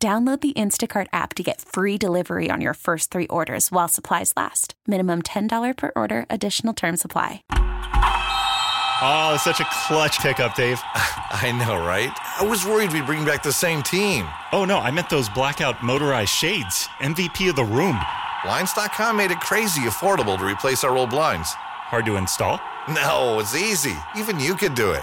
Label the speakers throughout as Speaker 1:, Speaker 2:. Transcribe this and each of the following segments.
Speaker 1: Download the Instacart app to get free delivery on your first three orders while supplies last. Minimum $10 per order, additional term supply.
Speaker 2: Oh, it's such a clutch pickup, Dave.
Speaker 3: I know, right? I was worried we'd bring back the same team.
Speaker 2: Oh, no, I meant those blackout motorized shades. MVP of the room.
Speaker 3: Blinds.com made it crazy affordable to replace our old blinds.
Speaker 2: Hard to install?
Speaker 3: No, it's easy. Even you could do it.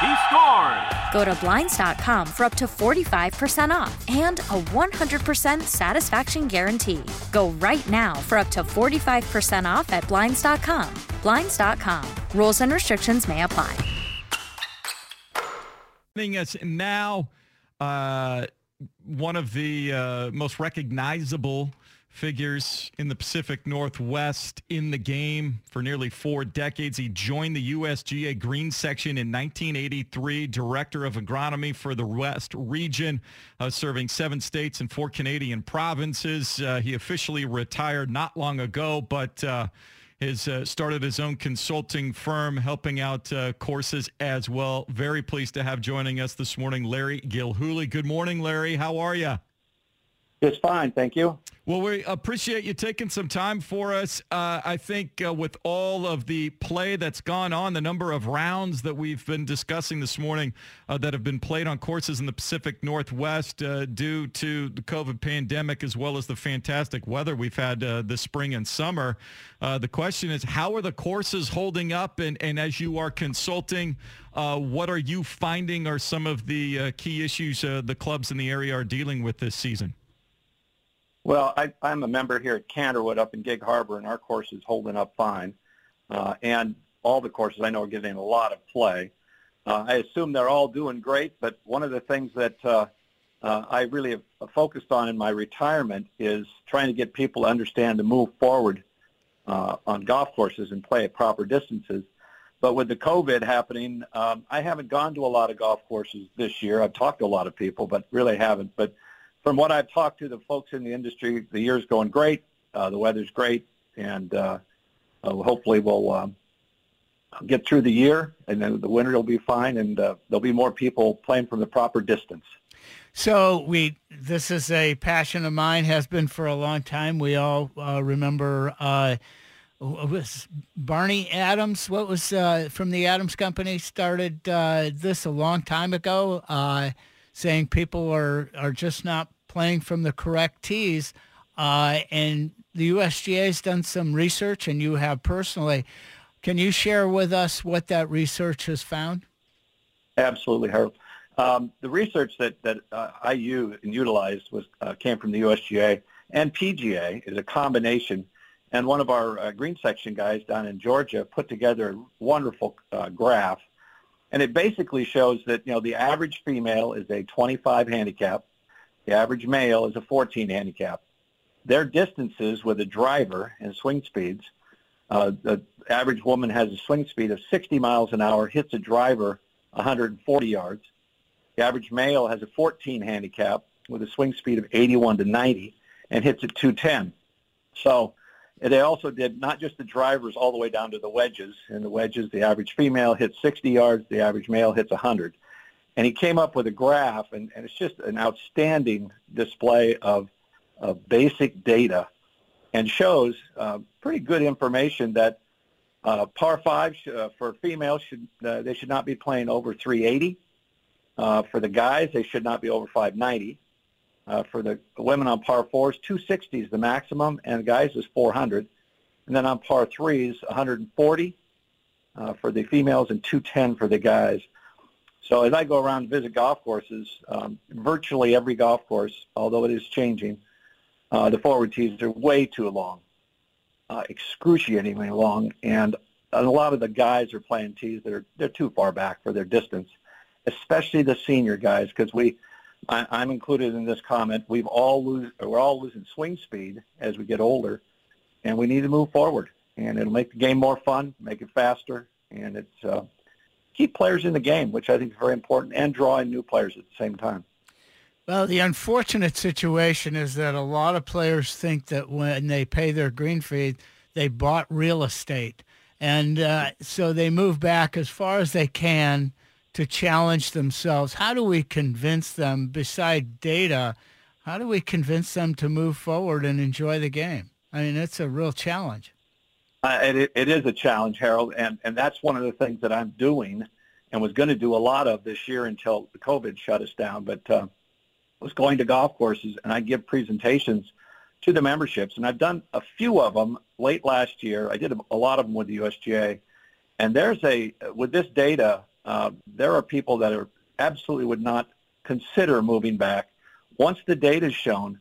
Speaker 4: He scores!
Speaker 5: Go to Blinds.com for up to 45% off and a 100% satisfaction guarantee. Go right now for up to 45% off at Blinds.com. Blinds.com. Rules and restrictions may apply.
Speaker 6: Joining us now, uh, one of the uh, most recognizable figures in the Pacific Northwest in the game for nearly four decades. He joined the USGA Green Section in 1983, Director of Agronomy for the West region, uh, serving seven states and four Canadian provinces. Uh, he officially retired not long ago, but uh, has uh, started his own consulting firm helping out uh, courses as well. Very pleased to have joining us this morning, Larry Gilhuly. Good morning, Larry. How are you?
Speaker 7: Just fine, thank you.
Speaker 6: Well, we appreciate you taking some time for us. Uh, I think uh, with all of the play that's gone on, the number of rounds that we've been discussing this morning uh, that have been played on courses in the Pacific Northwest uh, due to the COVID pandemic, as well as the fantastic weather we've had uh, this spring and summer. Uh, the question is, how are the courses holding up? And, and as you are consulting, what are you finding are some of the key issues the clubs in the area are dealing with this season?
Speaker 7: Well, I, I'm a member here at Canterwood up in Gig Harbor, and our course is holding up fine. Uh, and all the courses I know are getting a lot of play. Uh, I assume they're all doing great, but one of the things that uh, uh, I really have focused on in my retirement is trying to get people to understand to move forward uh, on golf courses and play at proper distances. But with the COVID happening, um, I haven't gone to a lot of golf courses this year. I've talked to a lot of people, but really haven't. But from what I've talked to the folks in the industry, the year's going great. Uh, the weather's great, and uh, uh, hopefully we'll um, get through the year, and then the winter will be fine, and uh, there'll be more people playing from the proper distance.
Speaker 8: So we, this is a passion of mine, has been for a long time. We all uh, remember uh, was Barney Adams. What was from the Adams Company started this a long time ago. Saying people are, are just not playing from the correct tees. Uh, and the USGA has done some research, and you have personally. Can you share with us what that research has found?
Speaker 7: Absolutely, Harold. Um, the research that, that uh, I used and utilized was uh, came from the USGA and PGA is a combination. And one of our uh, green section guys down in Georgia put together a wonderful uh, graph and it basically shows that, you know, the average female is a 25 handicap. The average male is a 14 handicap. Their distances with a driver and swing speeds, uh, the average woman has a swing speed of 60 miles an hour, hits a driver 140 yards. The average male has a 14 handicap with a swing speed of 81 to 90 and hits at 210. So they also did not just the drivers all the way down to the wedges. In the wedges, the average female hits 60 yards, the average male hits 100. And he came up with a graph, and, and it's just an outstanding display of, of basic data and shows uh, pretty good information that uh, par five sh- uh, for females should uh, they should not be playing over 380. Uh, for the guys, they should not be over 590. Uh, for the women on par fours, 260 is the maximum, and guys is 400. And then on par threes, 140 uh, for the females and 210 for the guys. So as I go around and visit golf courses, um, virtually every golf course, although it is changing, uh, the forward tees are way too long, uh, excruciatingly long, and a lot of the guys are playing tees that are they're too far back for their distance, especially the senior guys because we. I, I'm included in this comment. We've all lose, we're all losing swing speed as we get older, and we need to move forward. And it'll make the game more fun, make it faster, and it's uh, keep players in the game, which I think is very important, and draw in new players at the same time.
Speaker 8: Well, the unfortunate situation is that a lot of players think that when they pay their green fee, they bought real estate. And uh, so they move back as far as they can to challenge themselves. How do we convince them, beside data, how do we convince them to move forward and enjoy the game? I mean, it's a real challenge.
Speaker 7: Uh, it, it is a challenge, Harold, and, and that's one of the things that I'm doing and was going to do a lot of this year until COVID shut us down. But uh, was going to golf courses and I give presentations to the memberships, and I've done a few of them late last year. I did a lot of them with the USGA, and there's a with this data, uh, there are people that are absolutely would not consider moving back. Once the data is shown,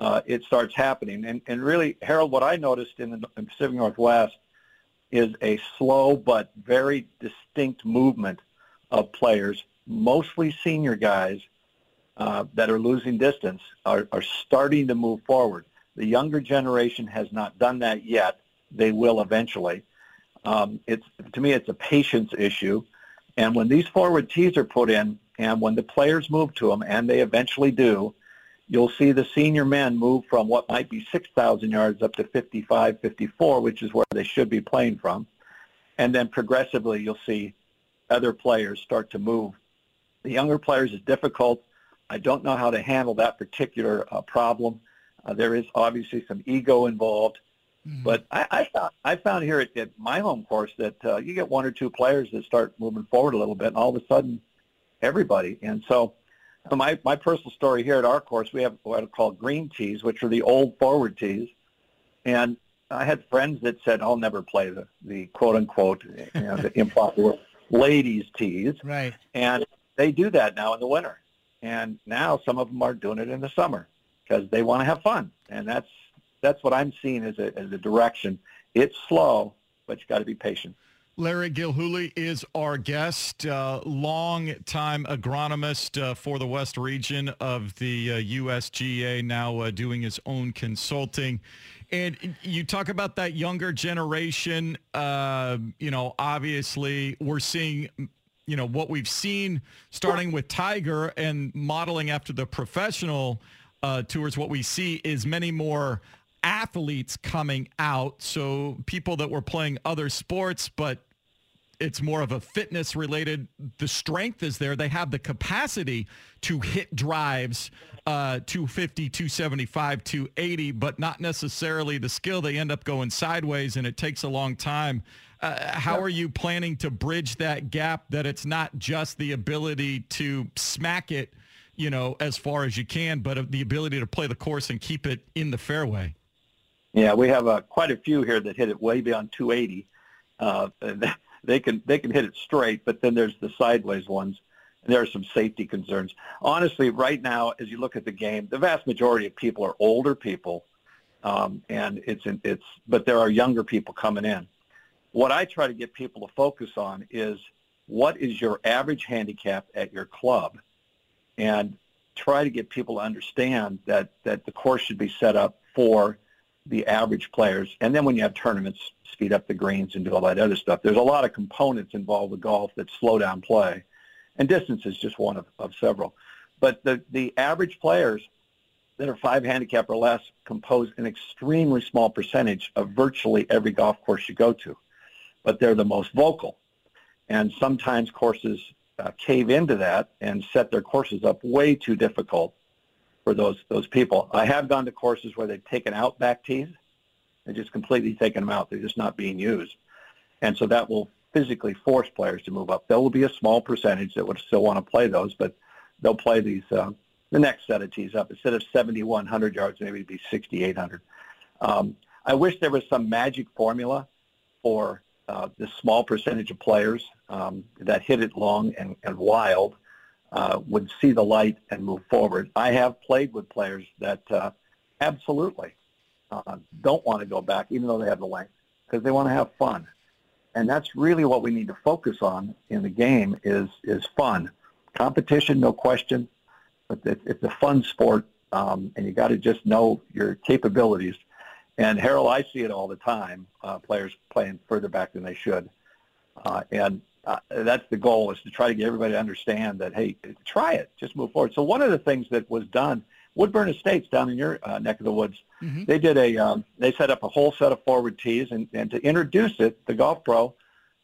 Speaker 7: uh, it starts happening. And, and really, Harold, what I noticed in the Pacific Northwest is a slow but very distinct movement of players, mostly senior guys uh, that are losing distance, are, are starting to move forward. The younger generation has not done that yet. They will eventually. Um, it's to me, it's a patience issue. And when these forward tees are put in, and when the players move to them, and they eventually do, you'll see the senior men move from what might be 6,000 yards up to 55, 54, which is where they should be playing from. And then progressively, you'll see other players start to move. The younger players is difficult. I don't know how to handle that particular uh, problem. Uh, there is obviously some ego involved. Mm-hmm. But I, I, found, I found here at, at my home course that uh, you get one or two players that start moving forward a little bit, and all of a sudden, everybody. And so, so my, my personal story here at our course, we have what I call green tees, which are the old forward tees. And I had friends that said, I'll never play the, the quote-unquote, you know, the improper ladies tees.
Speaker 8: Right.
Speaker 7: And they do that now in the winter. And now some of them are doing it in the summer because they want to have fun. And that's that's what I'm seeing as a, as a direction. It's slow, but you got to be patient.
Speaker 6: Larry Gilhuly is our guest, uh, long-time agronomist uh, for the West region of the uh, USGA, now uh, doing his own consulting. And you talk about that younger generation. Uh, you know, obviously, we're seeing you know what we've seen starting with Tiger and modeling after the professional uh, tours. What we see is many more athletes coming out. So people that were playing other sports, but it's more of a fitness related. The strength is there. They have the capacity to hit drives uh, 250, 275, 280, but not necessarily the skill. They end up going sideways and it takes a long time. Uh, how are you planning to bridge that gap that it's not just the ability to smack it, you know, as far as you can, but the ability to play the course and keep it in the fairway?
Speaker 7: Yeah, we have uh, quite a few here that hit it way beyond 280. Uh, they can they can hit it straight, but then there's the sideways ones, and there are some safety concerns. Honestly, right now, as you look at the game, the vast majority of people are older people, um, and it's it's but there are younger people coming in. What I try to get people to focus on is what is your average handicap at your club, and try to get people to understand that that the course should be set up for the average players. And then when you have tournaments, speed up the greens and do all that other stuff. There's a lot of components involved with golf that slow down play. And distance is just one of, of several. But the, the average players that are five handicap or less compose an extremely small percentage of virtually every golf course you go to. But they're the most vocal. And sometimes courses uh, cave into that and set their courses up way too difficult for those those people. I have gone to courses where they've taken out back tees. They're just completely taken them out. They're just not being used. And so that will physically force players to move up. There will be a small percentage that would still want to play those, but they'll play these uh, the next set of tees up. Instead of 7,100 yards, maybe it'd be 6,800. Um, I wish there was some magic formula for uh, the small percentage of players um, that hit it long and, and wild uh, would see the light and move forward. I have played with players that uh, absolutely uh, don't want to go back, even though they have the length, because they want to have fun. And that's really what we need to focus on in the game is is fun, competition, no question, but it's, it's a fun sport, um, and you got to just know your capabilities. And Harold, I see it all the time. Uh, players playing further back than they should, uh, and uh, that's the goal is to try to get everybody to understand that hey, try it, just move forward. So one of the things that was done, Woodburn Estates down in your uh, neck of the woods, mm-hmm. they did a um, they set up a whole set of forward tees, and, and to introduce it, the golf pro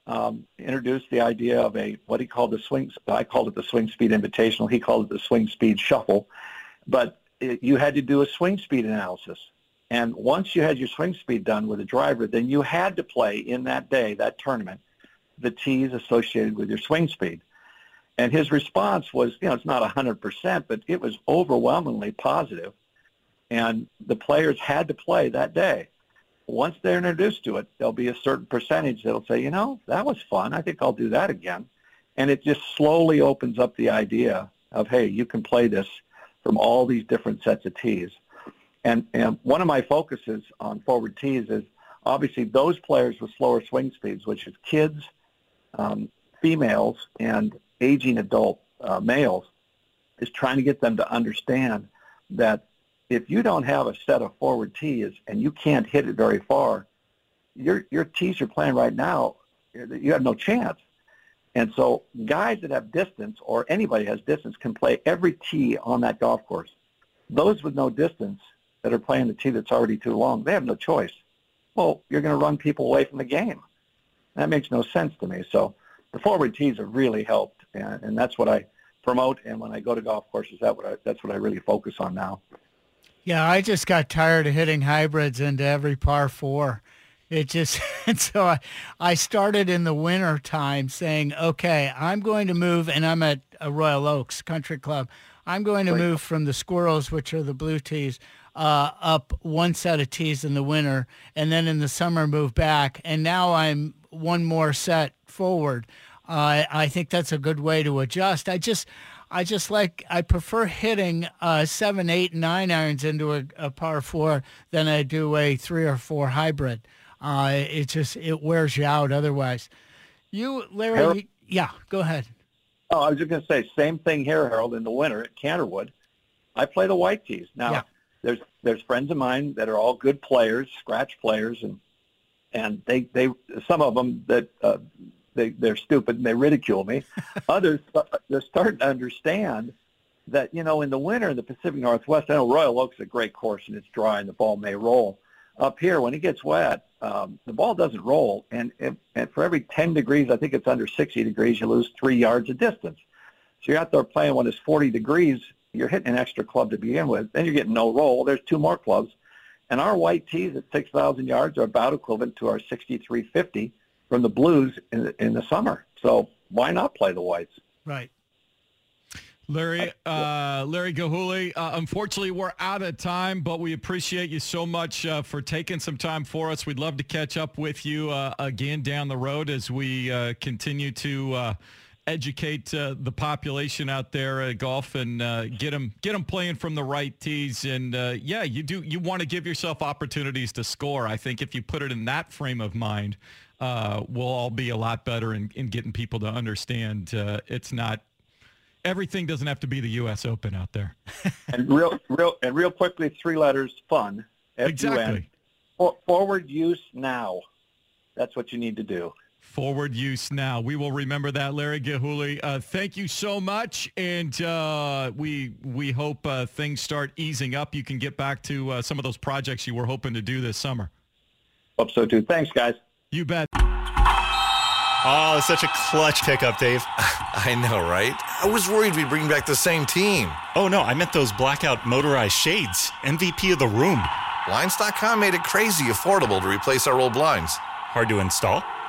Speaker 7: um, introduced the idea of a what he called the swing. I called it the swing speed invitational. He called it the swing speed shuffle, but it, you had to do a swing speed analysis. And once you had your swing speed done with a driver, then you had to play in that day, that tournament, the tees associated with your swing speed. And his response was, you know, it's not 100%, but it was overwhelmingly positive. And the players had to play that day. Once they're introduced to it, there'll be a certain percentage that'll say, you know, that was fun. I think I'll do that again. And it just slowly opens up the idea of, hey, you can play this from all these different sets of tees. And, and one of my focuses on forward tees is obviously those players with slower swing speeds, which is kids, um, females, and aging adult uh, males, is trying to get them to understand that if you don't have a set of forward tees and you can't hit it very far, your your tees you're playing right now, you have no chance. And so guys that have distance or anybody has distance can play every tee on that golf course. Those with no distance that are playing the tee that's already too long, they have no choice. Well, you're going to run people away from the game. That makes no sense to me. So the forward tees have really helped, and, and that's what I promote. And when I go to golf courses, that what I, that's what I really focus on now.
Speaker 8: Yeah, I just got tired of hitting hybrids into every par four. It just and so I, I started in the winter time saying, okay, I'm going to move, and I'm at a Royal Oaks Country Club. I'm going to move from the squirrels, which are the blue tees, uh, up one set of tees in the winter, and then in the summer move back. And now I'm one more set forward. Uh, I think that's a good way to adjust. I just, I just like I prefer hitting uh, seven, eight, nine irons into a, a, par four than I do a three or four hybrid. Uh, it just it wears you out otherwise. You, Larry, Harold, yeah, go ahead.
Speaker 7: Oh, I was just going to say same thing here, Harold. In the winter at Canterwood, I play the white tees. Now, yeah. there's there's friends of mine that are all good players, scratch players, and and they they some of them that uh, they they're stupid and they ridicule me. Others they're starting to understand that you know in the winter in the Pacific Northwest, I know Royal Oaks is a great course and it's dry and the ball may roll. Up here, when it gets wet, um, the ball doesn't roll, and, if, and for every 10 degrees, I think it's under 60 degrees, you lose three yards of distance. So you're out there playing when it's 40 degrees, you're hitting an extra club to begin with. Then you're getting no roll. There's two more clubs. And our white tees at 6,000 yards are about equivalent to our 6350 from the Blues in the, in the summer. So why not play the whites?
Speaker 8: Right.
Speaker 6: Larry, uh, Larry Gilhuly, uh, unfortunately, we're out of time, but we appreciate you so much uh, for taking some time for us. We'd love to catch up with you uh, again down the road as we uh, continue to uh, educate uh, the population out there at golf and uh, get them get them playing from the right tees. And uh, yeah, you do you want to give yourself opportunities to score. I think if you put it in that frame of mind, uh, we'll all be a lot better in, in getting people to understand uh, it's not everything doesn't have to be the U.S. Open out there.
Speaker 7: and real real and real quickly, three letters: fun. F-U-N.
Speaker 6: Exactly.
Speaker 7: For, forward use now. That's what you need to do
Speaker 6: forward use now. We will remember that, Larry Gilhuly. Uh, thank you so much, and uh, we we hope uh, things start easing up. You can get back to uh, some of those projects you were hoping to do this summer.
Speaker 7: Hope so too. Thanks, guys.
Speaker 6: You bet.
Speaker 2: Oh, it's such a clutch pickup, Dave.
Speaker 3: I know, right? I was worried we'd bring back the same team.
Speaker 2: Oh no, I meant those blackout motorized shades. MVP of the room.
Speaker 3: Blinds.com made it crazy affordable to replace our old blinds.
Speaker 2: Hard to install?